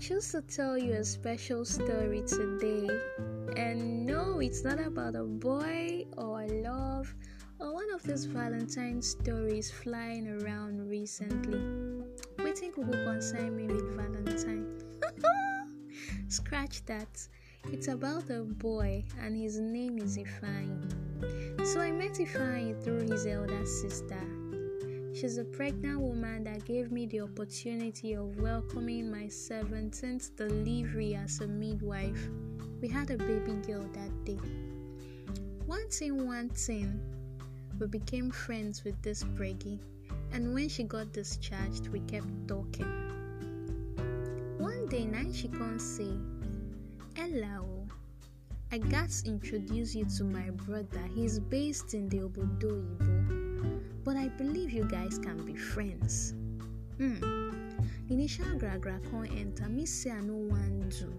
choose to tell you a special story today. And no, it's not about a boy or love or one of these Valentine stories flying around recently. We think we will concern me with Valentine. Scratch that. It's about a boy and his name is Ifeanyi. So I met Ifeanyi through his elder sister. She's a pregnant woman that gave me the opportunity of welcoming my 17th delivery as a midwife. We had a baby girl that day. One thing, one thing, we became friends with this preggy, and when she got discharged, we kept talking. One day, night she can't say, Hello, I got to introduce you to my brother. He's based in the Obodo Ibo but I believe you guys can be friends. Hmm. Initial gragra can't enter. Me say I no want to.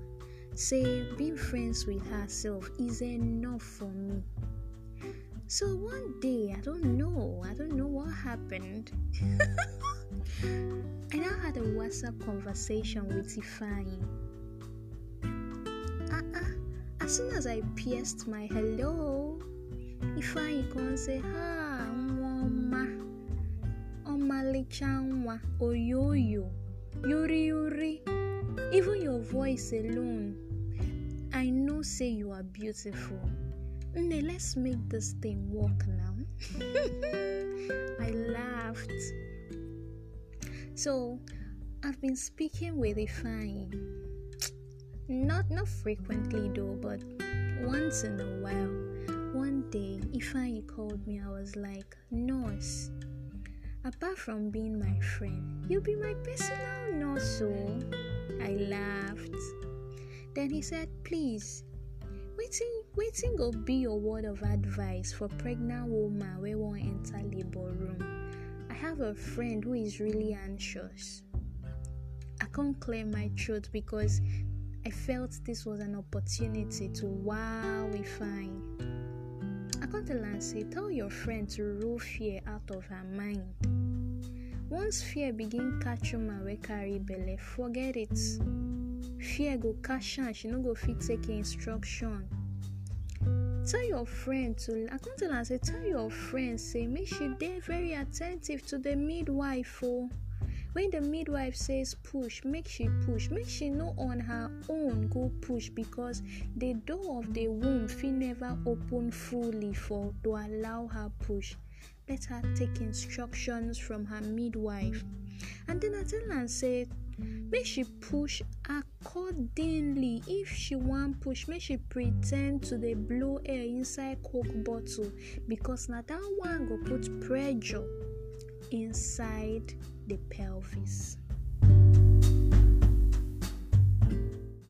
Say being friends with herself is enough for me. So one day, I don't know, I don't know what happened. I now had a WhatsApp conversation with Ifeanyi. Uh-uh. As soon as I pierced my hello, Ifeanyi can say, hi ọmalịcha nwa oyoyo yuri yuri even your voice alone i know say you are beautiful. Nne let's make this thing work now. I laughed. So i've been speaking with Ifeanyi not not frequently though but once in a while. One day, Ifeanyi called me. I was like, Nurse, apart from being my friend, you'll be my personal nurse. So I laughed. Then he said, Please, waiting, waiting will be your word of advice for pregnant woman we won't enter labor room. I have a friend who is really anxious. I can't clear my throat because I felt this was an opportunity to wow Ifeanyi. Akontalan say tell your friend to rule fear out of her mind. Once fear begin catch woman wey carry belle, forget it. Fear go catch am, she no go fit take instruction. Tell your friend to Akontalan say tell your friend say make she dey very attentive to the midwife o. Oh. When the midwife says push make she push. Make she no on her own go push because the door of the womb fit never open fully for to allow her push. Let her take instructions from her midwife. And then i tell am say make she push accordingly. If she wan push make she pretend to dey blow air inside coke bottle because na that one go put pressure inside the pelvis.